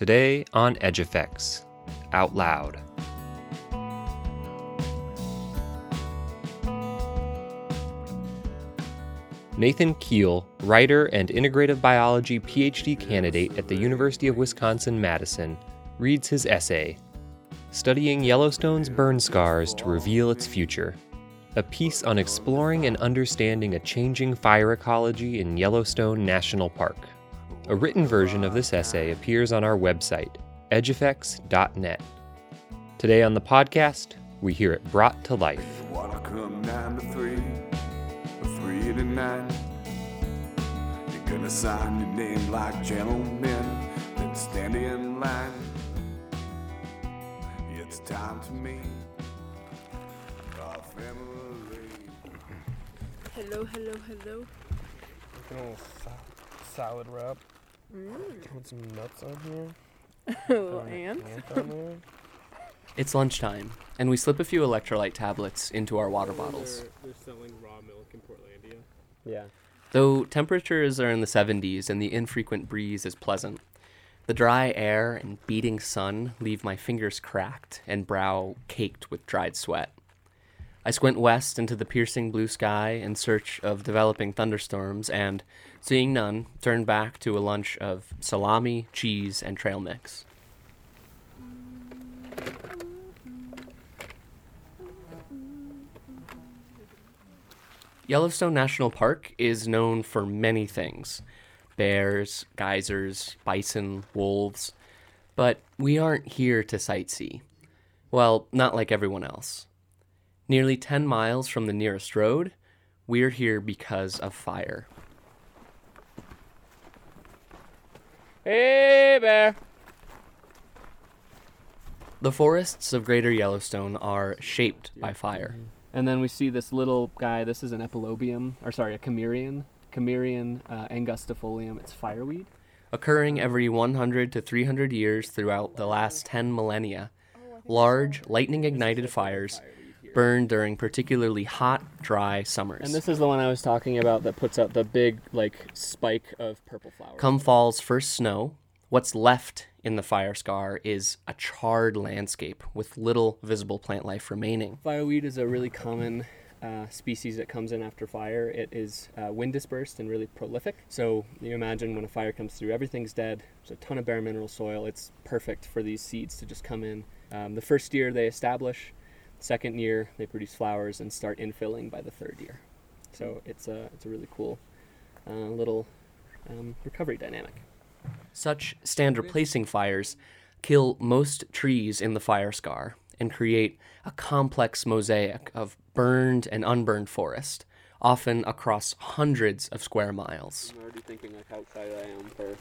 Today on Edge Effects Out Loud. Nathan Kiel, writer and integrative biology PhD candidate at the University of Wisconsin Madison, reads his essay, Studying Yellowstone's Burn Scars to Reveal Its Future, a piece on exploring and understanding a changing fire ecology in Yellowstone National Park. A written version of this essay appears on our website, edgeeffects.net. Today on the podcast, we hear it brought to life. Wanna come nine to three, three to nine? You're gonna sign your name like gentlemen, then stand in line. It's time to meet our family. Hello, hello, hello. Get a little sa- salad wrap. Mm. Put some nuts on here. Little throw an ant. ant on there. It's lunchtime, and we slip a few electrolyte tablets into our water bottles. They're, they're selling raw milk in Portlandia. Yeah. Though temperatures are in the 70s and the infrequent breeze is pleasant, the dry air and beating sun leave my fingers cracked and brow caked with dried sweat. I squint west into the piercing blue sky in search of developing thunderstorms and, seeing none, turn back to a lunch of salami, cheese, and trail mix. Yellowstone National Park is known for many things bears, geysers, bison, wolves. But we aren't here to sightsee. Well, not like everyone else. Nearly 10 miles from the nearest road, we're here because of fire. Hey, bear! The forests of Greater Yellowstone are shaped by fire. And then we see this little guy. This is an epilobium, or sorry, a chamerion. Chamerion uh, angustifolium. It's fireweed. Occurring every 100 to 300 years throughout the last 10 millennia, large, lightning ignited fires burn during particularly hot, dry summers. And this is the one I was talking about that puts out the big, like, spike of purple flowers. Come fall's first snow, what's left in the fire scar is a charred landscape with little visible plant life remaining. Fireweed is a really common uh, species that comes in after fire. It is uh, wind dispersed and really prolific. So you imagine when a fire comes through, everything's dead. There's a ton of bare mineral soil. It's perfect for these seeds to just come in. Um, the first year they establish, second year they produce flowers and start infilling by the third year. So it's a it's a really cool uh, little um, recovery dynamic. Such stand replacing fires kill most trees in the fire scar and create a complex mosaic of burned and unburned forest, often across hundreds of square miles. I'm already thinking like how excited I am for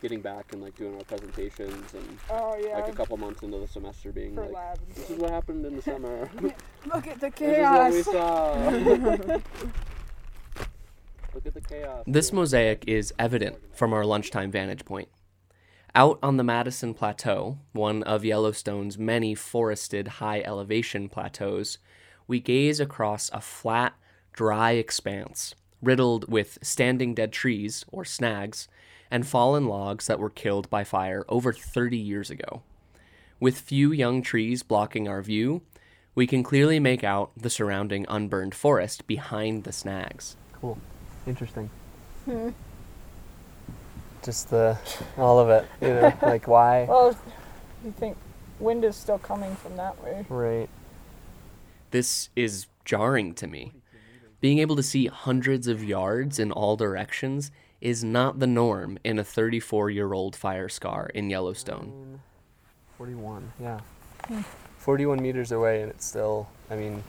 getting back and like doing our presentations and Oh yeah. like a couple months into the semester being for like this is what happened in the summer. Look at the this is what we chaos. saw. Look at the chaos. This mosaic is evident from our lunchtime vantage point. Out on the Madison Plateau, one of Yellowstone's many forested high elevation plateaus, we gaze across a flat, dry expanse riddled with standing dead trees, or snags, and fallen logs that were killed by fire over 30 years ago. With few young trees blocking our view, we can clearly make out the surrounding unburned forest behind the snags. Cool. Interesting. Hmm. Just the, all of it, you know, like why? Well, you think wind is still coming from that way? Right. This is jarring to me. Being able to see hundreds of yards in all directions is not the norm in a 34 year old fire scar in Yellowstone. 41, yeah. Hmm. 41 meters away, and it's still, I mean,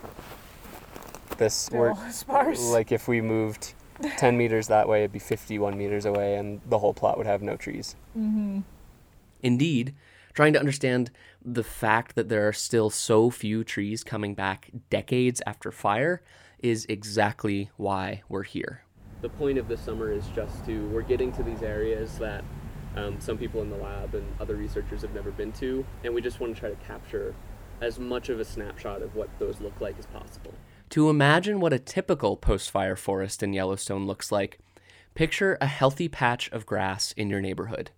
this, we're, sparse. like if we moved 10 meters that way, it'd be 51 meters away, and the whole plot would have no trees. mm-hmm. Indeed, trying to understand the fact that there are still so few trees coming back decades after fire is exactly why we're here. The point of the summer is just to, we're getting to these areas that um, some people in the lab and other researchers have never been to, and we just want to try to capture as much of a snapshot of what those look like as possible. To imagine what a typical post fire forest in Yellowstone looks like, picture a healthy patch of grass in your neighborhood.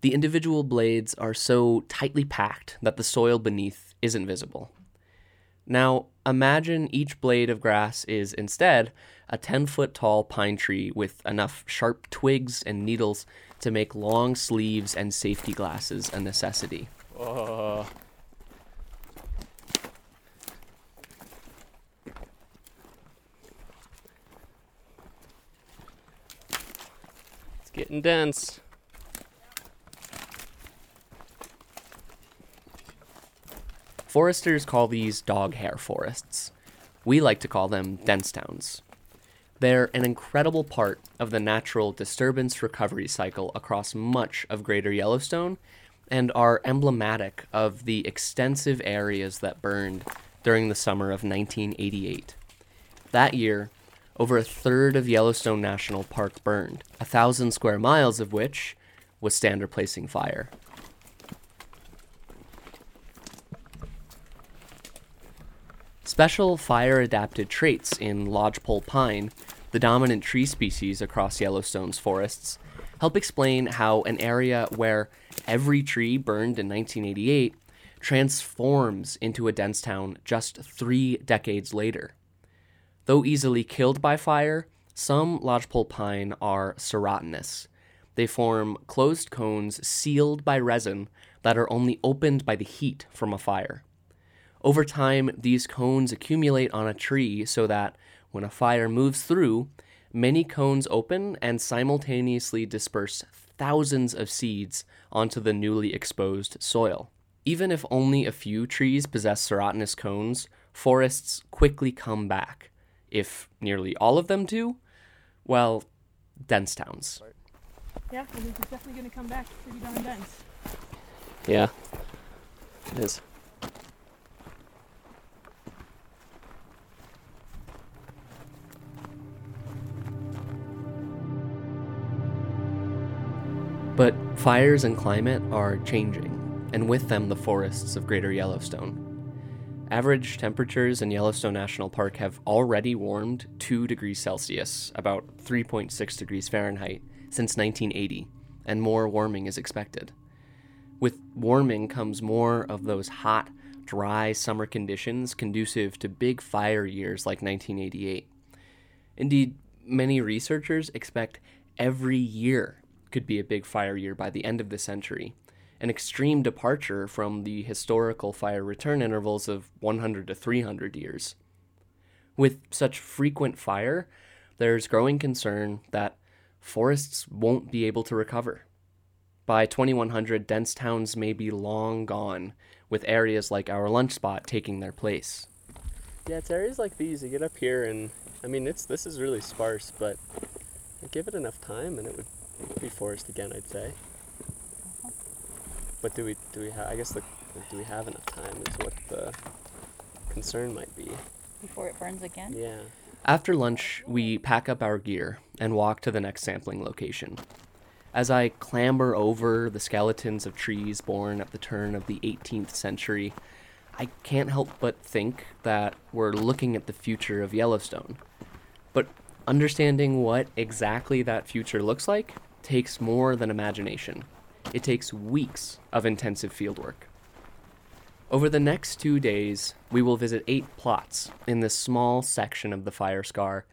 The individual blades are so tightly packed that the soil beneath isn't visible. Now, imagine each blade of grass is instead a 10 foot tall pine tree with enough sharp twigs and needles to make long sleeves and safety glasses a necessity. It's getting dense. Foresters call these dog hair forests. We like to call them dense towns. They're an incredible part of the natural disturbance recovery cycle across much of Greater Yellowstone and are emblematic of the extensive areas that burned during the summer of 1988. That year, over a third of Yellowstone National Park burned, a thousand square miles of which was stand replacing fire. Special fire adapted traits in lodgepole pine, the dominant tree species across Yellowstone's forests, help explain how an area where every tree burned in 1988 transforms into a dense town just three decades later. Though easily killed by fire, some lodgepole pine are serotinous. They form closed cones sealed by resin that are only opened by the heat from a fire. Over time, these cones accumulate on a tree so that when a fire moves through, many cones open and simultaneously disperse thousands of seeds onto the newly exposed soil. Even if only a few trees possess serotinous cones, forests quickly come back. If nearly all of them do, well, dense towns. Yeah, it's definitely going to come back pretty darn dense. Yeah, it is. But fires and climate are changing, and with them the forests of Greater Yellowstone. Average temperatures in Yellowstone National Park have already warmed 2 degrees Celsius, about 3.6 degrees Fahrenheit, since 1980, and more warming is expected. With warming comes more of those hot, dry summer conditions conducive to big fire years like 1988. Indeed, many researchers expect every year could be a big fire year by the end of the century, an extreme departure from the historical fire return intervals of 100 to 300 years. With such frequent fire, there's growing concern that forests won't be able to recover. By 2100, dense towns may be long gone, with areas like our lunch spot taking their place. Yeah, it's areas like these. You get up here, and I mean, it's this is really sparse, but give it enough time, and it would be forest again. I'd say. Uh-huh. But do we do we have? I guess the do we have enough time is what the concern might be. before it burns again. Yeah. After lunch, we pack up our gear and walk to the next sampling location. As I clamber over the skeletons of trees born at the turn of the 18th century, I can't help but think that we're looking at the future of Yellowstone. But understanding what exactly that future looks like takes more than imagination. It takes weeks of intensive fieldwork. Over the next two days, we will visit eight plots in this small section of the fire scar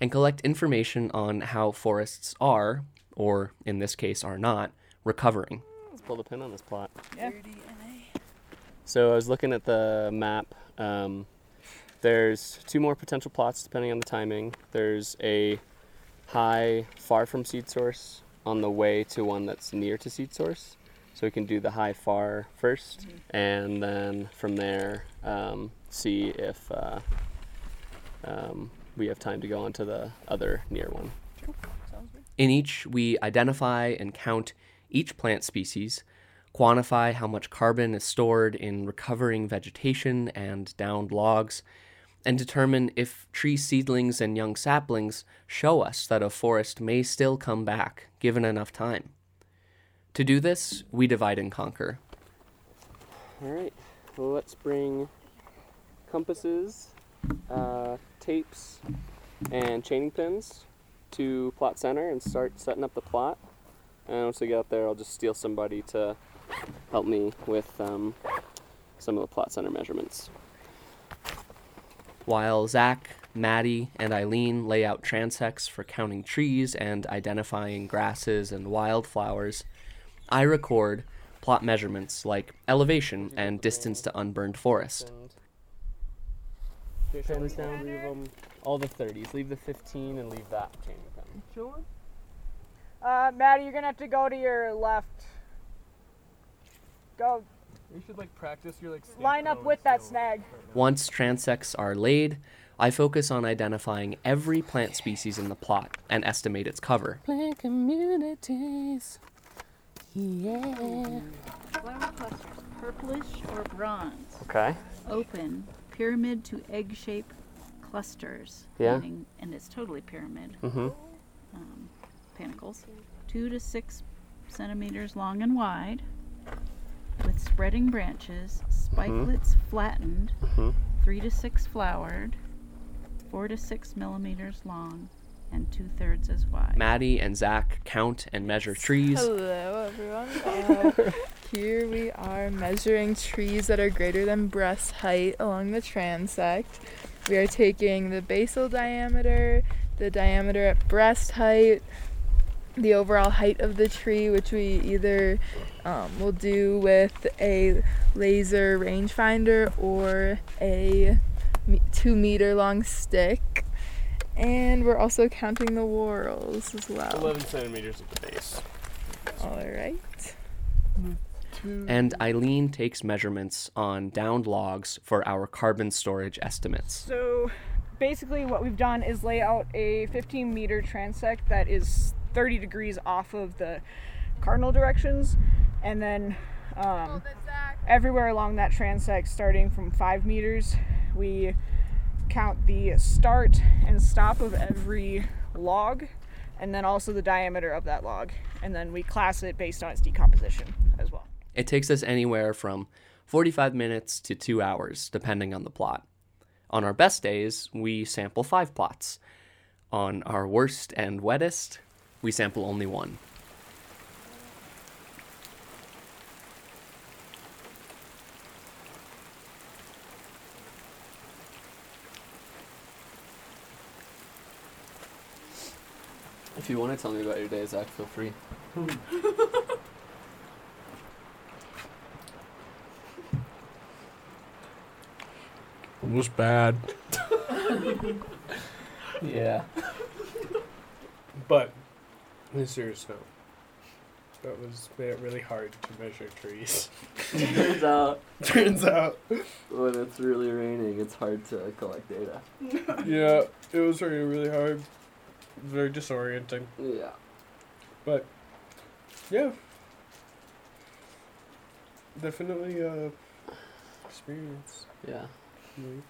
and collect information on how forests are, or in this case are not, recovering. Let's pull the pin on this plot. Yeah. So I was looking at the map. Um, there's two more potential plots depending on the timing. There's a high far from seed source on the way to one that's near to seed source. So we can do the high far 1st and then from there um, see if uh, um, we have time to go on to the other near one. In each, we identify and count each plant species, quantify how much carbon is stored in recovering vegetation and downed logs, and determine if tree seedlings and young saplings show us that a forest may still come back given enough time. To do this, we divide and conquer. All right. Well, let's bring compasses, uh, tapes, and chaining pins to plot center and start setting up the plot. And once we get out there, I'll just steal somebody to help me with um, some of the plot center measurements. While Zach, Maddie, and Eileen lay out transects for counting trees and identifying grasses and wildflowers, I record plot measurements like elevation and distance to unburned forest. Turn down, leave them all the 30s. Leave the 15 and leave that chain pen. Sure. Uh, Maddie, you're gonna have to go to your left. Go You should like practice your like. line up with that snag. Once transects are laid, I focus on identifying every plant species in the plot and estimate its cover. Plant communities. Yeah. Flower clusters, purplish or bronze. Okay. Open, pyramid to egg shaped clusters. Yeah. meaning- and it's totally pyramid. Mm-hmm. Um, panicles. Two to six centimeters long and wide, with spreading branches, spikelets flattened, Mhm. three to six flowered, four to six millimeters long, and two thirds as wide. Maddie and Zach count and measure trees. Hello, everyone. Uh, here we are measuring trees that are greater than breast height along the transect. We are taking the basal diameter, the diameter at breast height, the overall height of the tree, which we either um, will do with a laser rangefinder or a two meter long stick. And we're also counting the whorls as well. 11 centimeters at the base. All right. And Eileen takes measurements on downed logs for our carbon storage estimates. So basically, what we've done is lay out a 15 meter transect that is 30 degrees off of the cardinal directions, and then um, everywhere along that transect, starting from five meters, we count the start and stop of every log, and then also the diameter of that log, and then we class it based on its decomposition as well. It takes us anywhere from 45 minutes to two hours, depending on the plot. On our best days, we sample five plots. On our worst and wettest, we sample only one. If you want to tell me about your day, Zach, feel free. It was bad, Yeah. but on a serious note, that was made it really hard to measure trees. Turns out, Turns out, when it's really raining, it's hard to collect data. yeah, it was really really hard, very disorienting. Yeah. But yeah, definitely uh experience. Yeah. Really.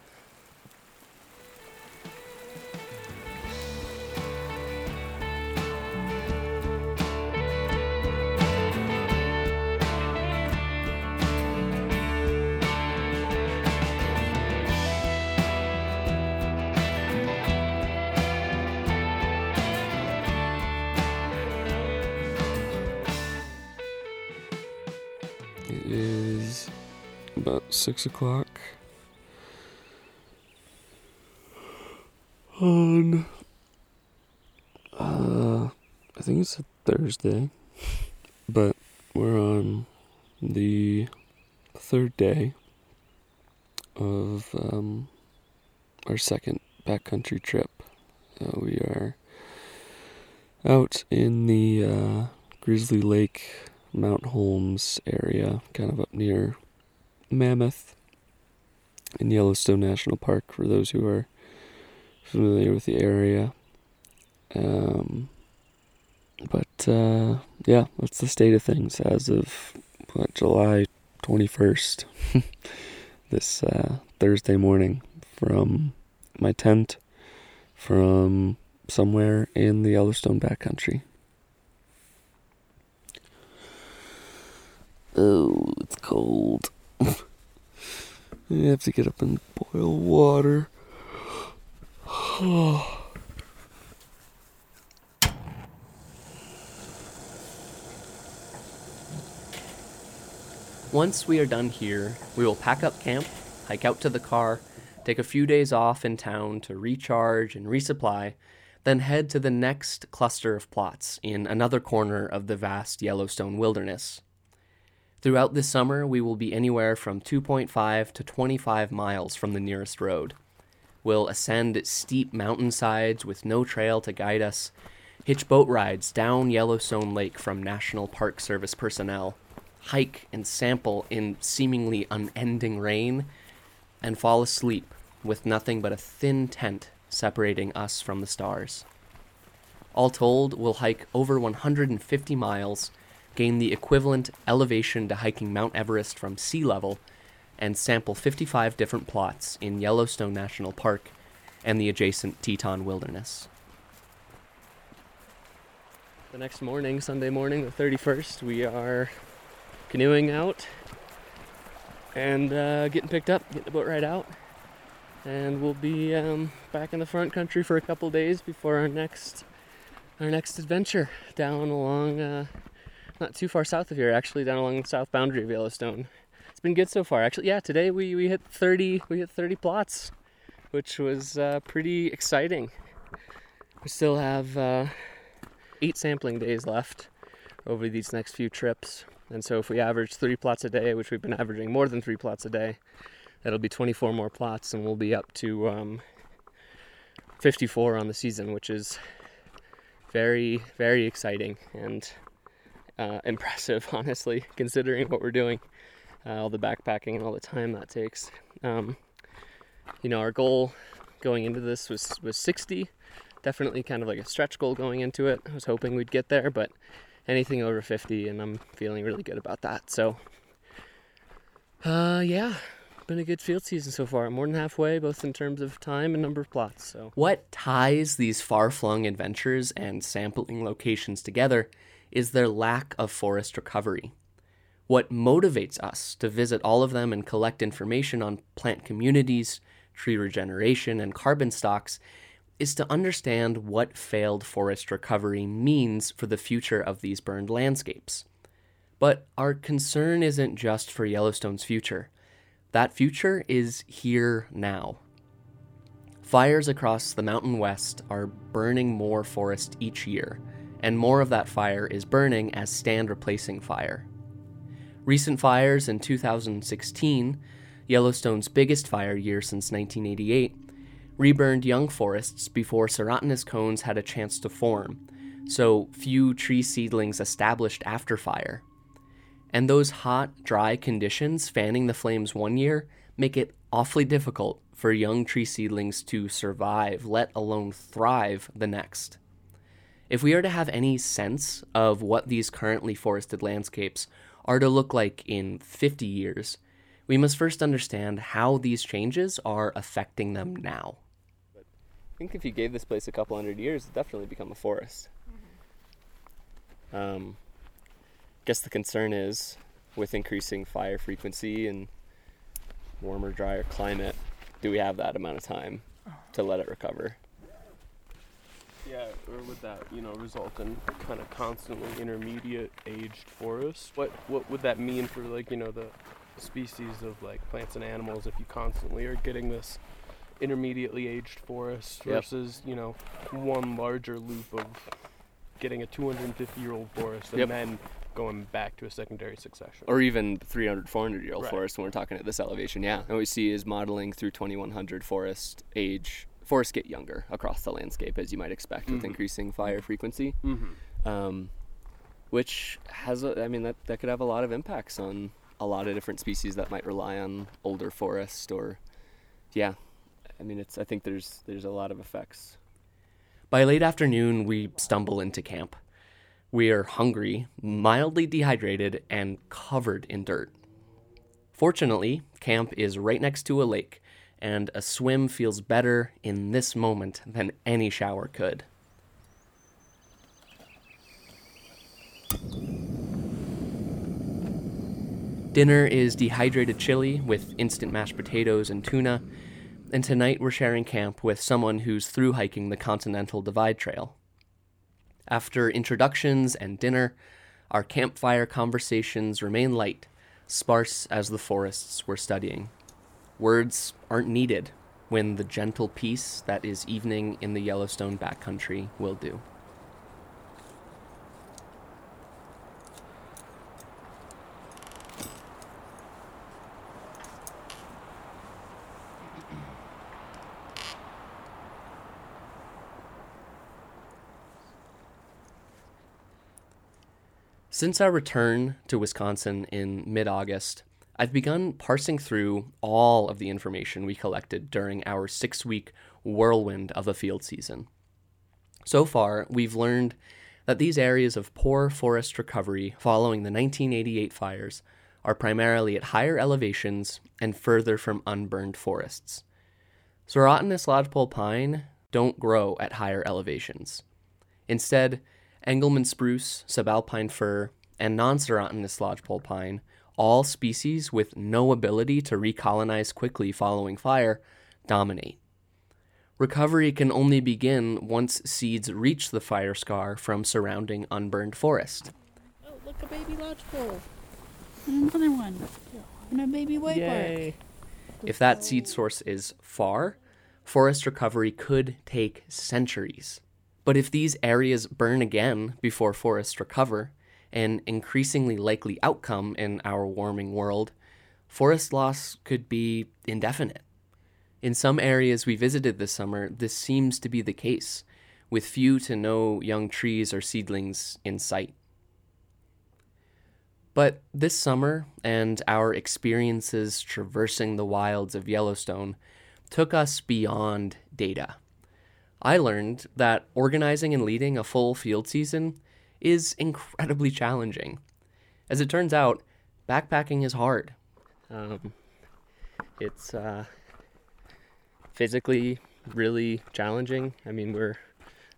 Six o'clock on. Uh, I think it's a Thursday, but we're on the third day of um, our second backcountry trip. Uh, we are out in the uh, Grizzly Lake Mount Holmes area, kind of up near Mammoth in Yellowstone National Park, for those who are familiar with the area. Um, but uh, yeah, that's the state of things as of what July 21st, this uh, Thursday morning, from my tent from somewhere in the Yellowstone backcountry. Oh, it's cold. you have to get up and boil water. Once we are done here, we will pack up camp, hike out to the car, take a few days off in town to recharge and resupply, then head to the next cluster of plots in another corner of the vast Yellowstone wilderness. Throughout this summer, we will be anywhere from 2.5 to 25 miles from the nearest road. We'll ascend steep mountainsides with no trail to guide us, hitch boat rides down Yellowstone Lake from National Park Service personnel, hike and sample in seemingly unending rain, and fall asleep with nothing but a thin tent separating us from the stars. All told, we'll hike over 150 miles, gain the equivalent elevation to hiking Mount Everest from sea level, and sample 55 different plots in Yellowstone National Park and the adjacent Teton Wilderness. The next morning, Sunday morning, the 31st, we are canoeing out and uh, getting picked up, getting the boat right out. And we'll be um, back in the front country for a couple days before our next our next adventure down along uh, not too far south of here, actually down along the south boundary of Yellowstone. It's been good so far. Actually, yeah, today we, we hit 30 we hit 30 plots, which was uh, pretty exciting. We still have uh, eight sampling days left over these next few trips. And so if we average three plots a day, which we've been averaging more than three plots a day, that'll be 24 more plots, and we'll be up to um, 54 on the season, which is very, very exciting and uh, impressive, honestly, considering what we're doing, uh, all the backpacking and all the time that takes. Um, you know, our goal going into this was was 60. Definitely kind of like a stretch goal going into it. I was hoping we'd get there, but anything over 50, and I'm feeling really good about that. So, uh, yeah, been a good field season so far. More than halfway, both in terms of time and number of plots. So, what ties these far-flung adventures and sampling locations together is their lack of forest recovery. What motivates us to visit all of them and collect information on plant communities, tree regeneration, and carbon stocks is to understand what failed forest recovery means for the future of these burned landscapes. But our concern isn't just for Yellowstone's future. That future is here now. Fires across the Mountain West are burning more forest each year, and more of that fire is burning as stand replacing fire. Recent fires in 2016, Yellowstone's biggest fire year since 1988, reburned young forests before serotinous cones had a chance to form, so few tree seedlings established after fire. And those hot, dry conditions fanning the flames one year make it awfully difficult for young tree seedlings to survive, let alone thrive, the next. If we are to have any sense of what these currently forested landscapes are to look like in 50 years, we must first understand how these changes are affecting them now. I think if you gave this place a couple hundred years, it'd definitely become a forest. Um, I guess the concern is with increasing fire frequency and warmer, drier climate, do we have that amount of time to let it recover? Yeah, or would that, you know, result in kind of constantly intermediate aged forests? What what would that mean for like, you know, the species of like plants and animals if you constantly are getting this intermediately aged forest Yep. versus, you know, one larger loop of getting a 250 year old forest and Yep. then going back to a secondary succession. Or even 300, 400 year old Right. forest when we're talking at this elevation, yeah. And what we see is modeling through 2100 forest age, forests get younger across the landscape, as you might expect with Mhm. increasing fire frequency. Mhm. um, which has a, I mean that that could have a lot of impacts on a lot of different species that might rely on older forest or yeah I mean it's I think there's there's a lot of effects. By late afternoon we stumble into camp. We are hungry, mildly dehydrated and covered in dirt. Fortunately, camp is right next to a lake and a swim feels better in this moment than any shower could. Dinner is dehydrated chili with instant mashed potatoes and tuna, and tonight we're sharing camp with someone who's through hiking the Continental Divide Trail. After introductions and dinner, our campfire conversations remain light, sparse as the forests we're studying. Words aren't needed when the gentle peace that is evening in the Yellowstone backcountry will do. Since our return to Wisconsin in mid August, I've begun parsing through all of the information we collected during our six week whirlwind of a field season. So far, we've learned that these areas of poor forest recovery following the 1988 fires are primarily at higher elevations and further from unburned forests. Serotinous lodgepole pine don't grow at higher elevations. Instead, Engelmann spruce, subalpine fir, and non serotinous lodgepole pine, all species with no ability to recolonize quickly following fire, dominate. Recovery can only begin once seeds reach the fire scar from surrounding unburned forest. Oh, look, a baby lodgepole. Another one. And a baby white bark. If that seed source is far, forest recovery could take centuries. But if these areas burn again before forests recover, an increasingly likely outcome in our warming world, forest loss could be indefinite. In some areas we visited this summer, this seems to be the case, with few to no young trees or seedlings in sight. But this summer and our experiences traversing the wilds of Yellowstone took us beyond data. I learned that organizing and leading a full field season is incredibly challenging. As it turns out, backpacking is hard. Um, it's uh, physically really challenging. I mean, we're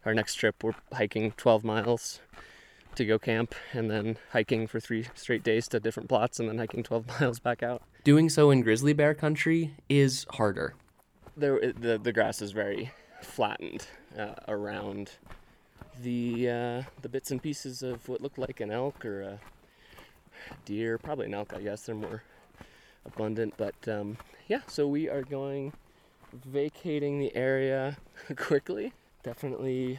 our next trip we're hiking 12 miles to go camp and then hiking for three straight days to different plots and then hiking 12 miles back out. Doing so in grizzly bear country is harder. There, the the grass is very flattened uh, around the uh, the bits and pieces of what looked like an elk or a deer, probably an elk, I guess. They're more abundant, but um, yeah. So we are going vacating the area quickly. Definitely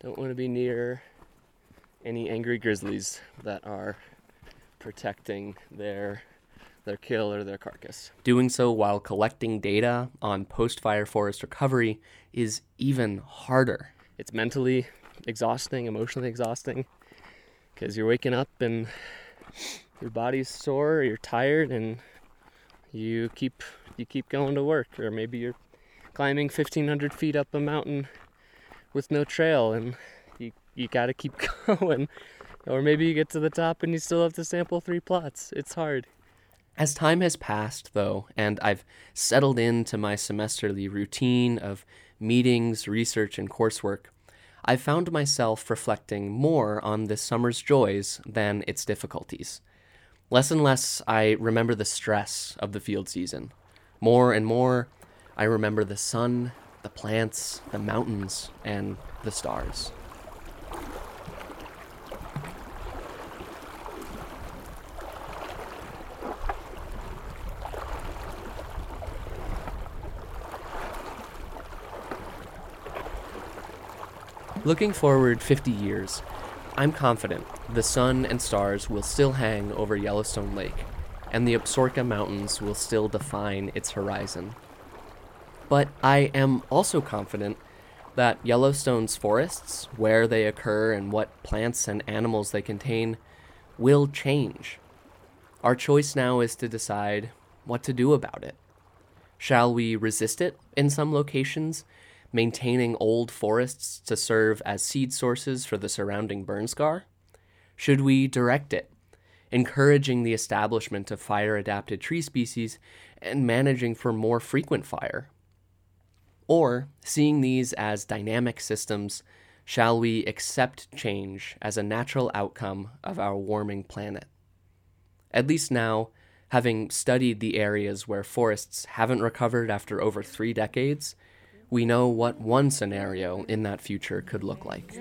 don't want to be near any angry grizzlies that are protecting their their kill or their carcass. Doing so while collecting data on post fire forest recovery is even harder. It's mentally exhausting, emotionally exhausting because you're waking up and your body's sore, you're tired and you keep you keep going to work or maybe you're climbing 1500 feet up a mountain with no trail and you you got to keep going or maybe you get to the top and you still have to sample three plots. It's hard. As time has passed, though, and I've settled into my semesterly routine of meetings, research, and coursework, I've found myself reflecting more on this summer's joys than its difficulties. Less and less, I remember the stress of the field season. More and more, I remember the sun, the plants, the mountains, and the stars. Looking forward 50 years, I'm confident the sun and stars will still hang over Yellowstone Lake, and the Absaroka Mountains will still define its horizon. But I am also confident that Yellowstone's forests, where they occur and what plants and animals they contain, will change. Our choice now is to decide what to do about it. Shall we resist it in some locations maintaining old forests to serve as seed sources for the surrounding burn scar? Should we direct it, encouraging the establishment of fire adapted tree species and managing for more frequent fire? Or, seeing these as dynamic systems, shall we accept change as a natural outcome of our warming planet? At least now, having studied the areas where forests haven't recovered after over three decades, we know what one scenario in that future could look like.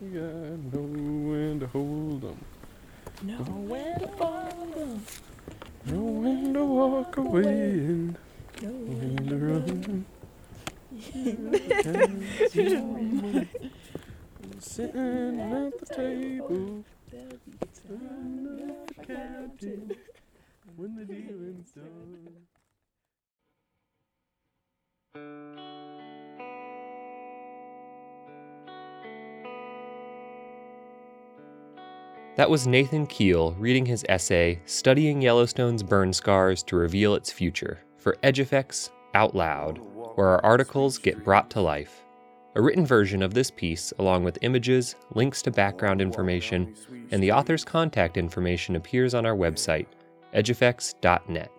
You when to hold 'em. Know when to fall. Know when to walk away and when to run. Sitting at the table, the captain when the dealing's done. That was Nathan Kiel reading his essay, Studying Yellowstone's Burn Scars to Reveal Its Future, for Edge Effects Out Loud, where our articles get brought to life. A written version of this piece, along with images, links to background information, and the author's contact information appears on our website, edgeeffects.net.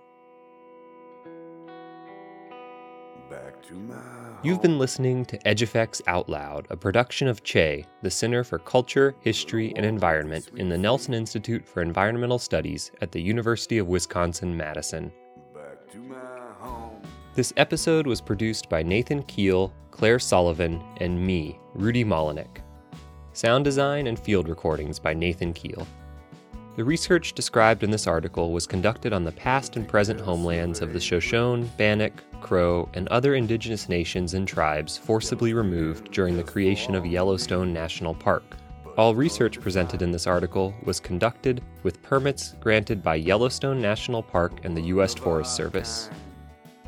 You've been listening to Edge Effects Out Loud, a production of CHE, the Center for Culture, History, and Environment in the Nelson Institute for Environmental Studies at the University of Wisconsin Madison. back to my home. This episode was produced by Nathan Kiel, Claire Sullivan, and me, Rudy Molinek. Sound design and field recordings by Nathan Kiel. The research described in this article was conducted on the past and present homelands of the Shoshone, Bannock, Crow, and other indigenous nations and tribes forcibly removed during the creation of Yellowstone National Park. All research presented in this article was conducted with permits granted by Yellowstone National Park and the U.S. Forest Service.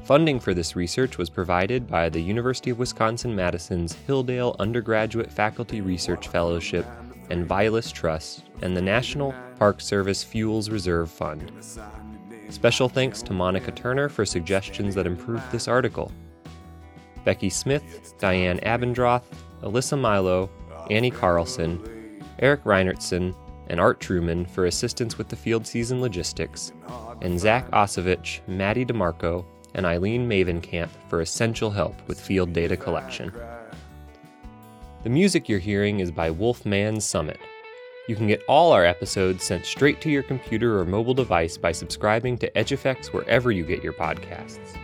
Funding for this research was provided by the University of Wisconsin Madison's Hilldale Undergraduate Faculty Research Fellowship and Vilas Trust and the National Park Service Fuels Reserve Fund. Special thanks to Monica Turner for suggestions that improved this article. Becky Smith, Diane Abendroth, Alyssa Milo, Annie Carlson, Eric Reinertson, and Art Truman for assistance with the field season logistics, and Zach Osovich, Maddie DeMarco, and Eileen Mavenkamp for essential help with field data collection. The music you're hearing is by Wolfman Summit. You can get all our episodes sent straight to your computer or mobile device by subscribing to Edge Effects wherever you get your podcasts.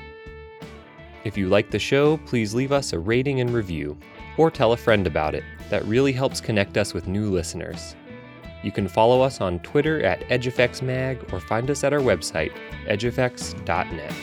If you like the show, please leave us a rating and review, or tell a friend about it. That really helps connect us with new listeners. You can follow us on Twitter at EdgeEffectsMag or find us at our website, edgeeffects.net.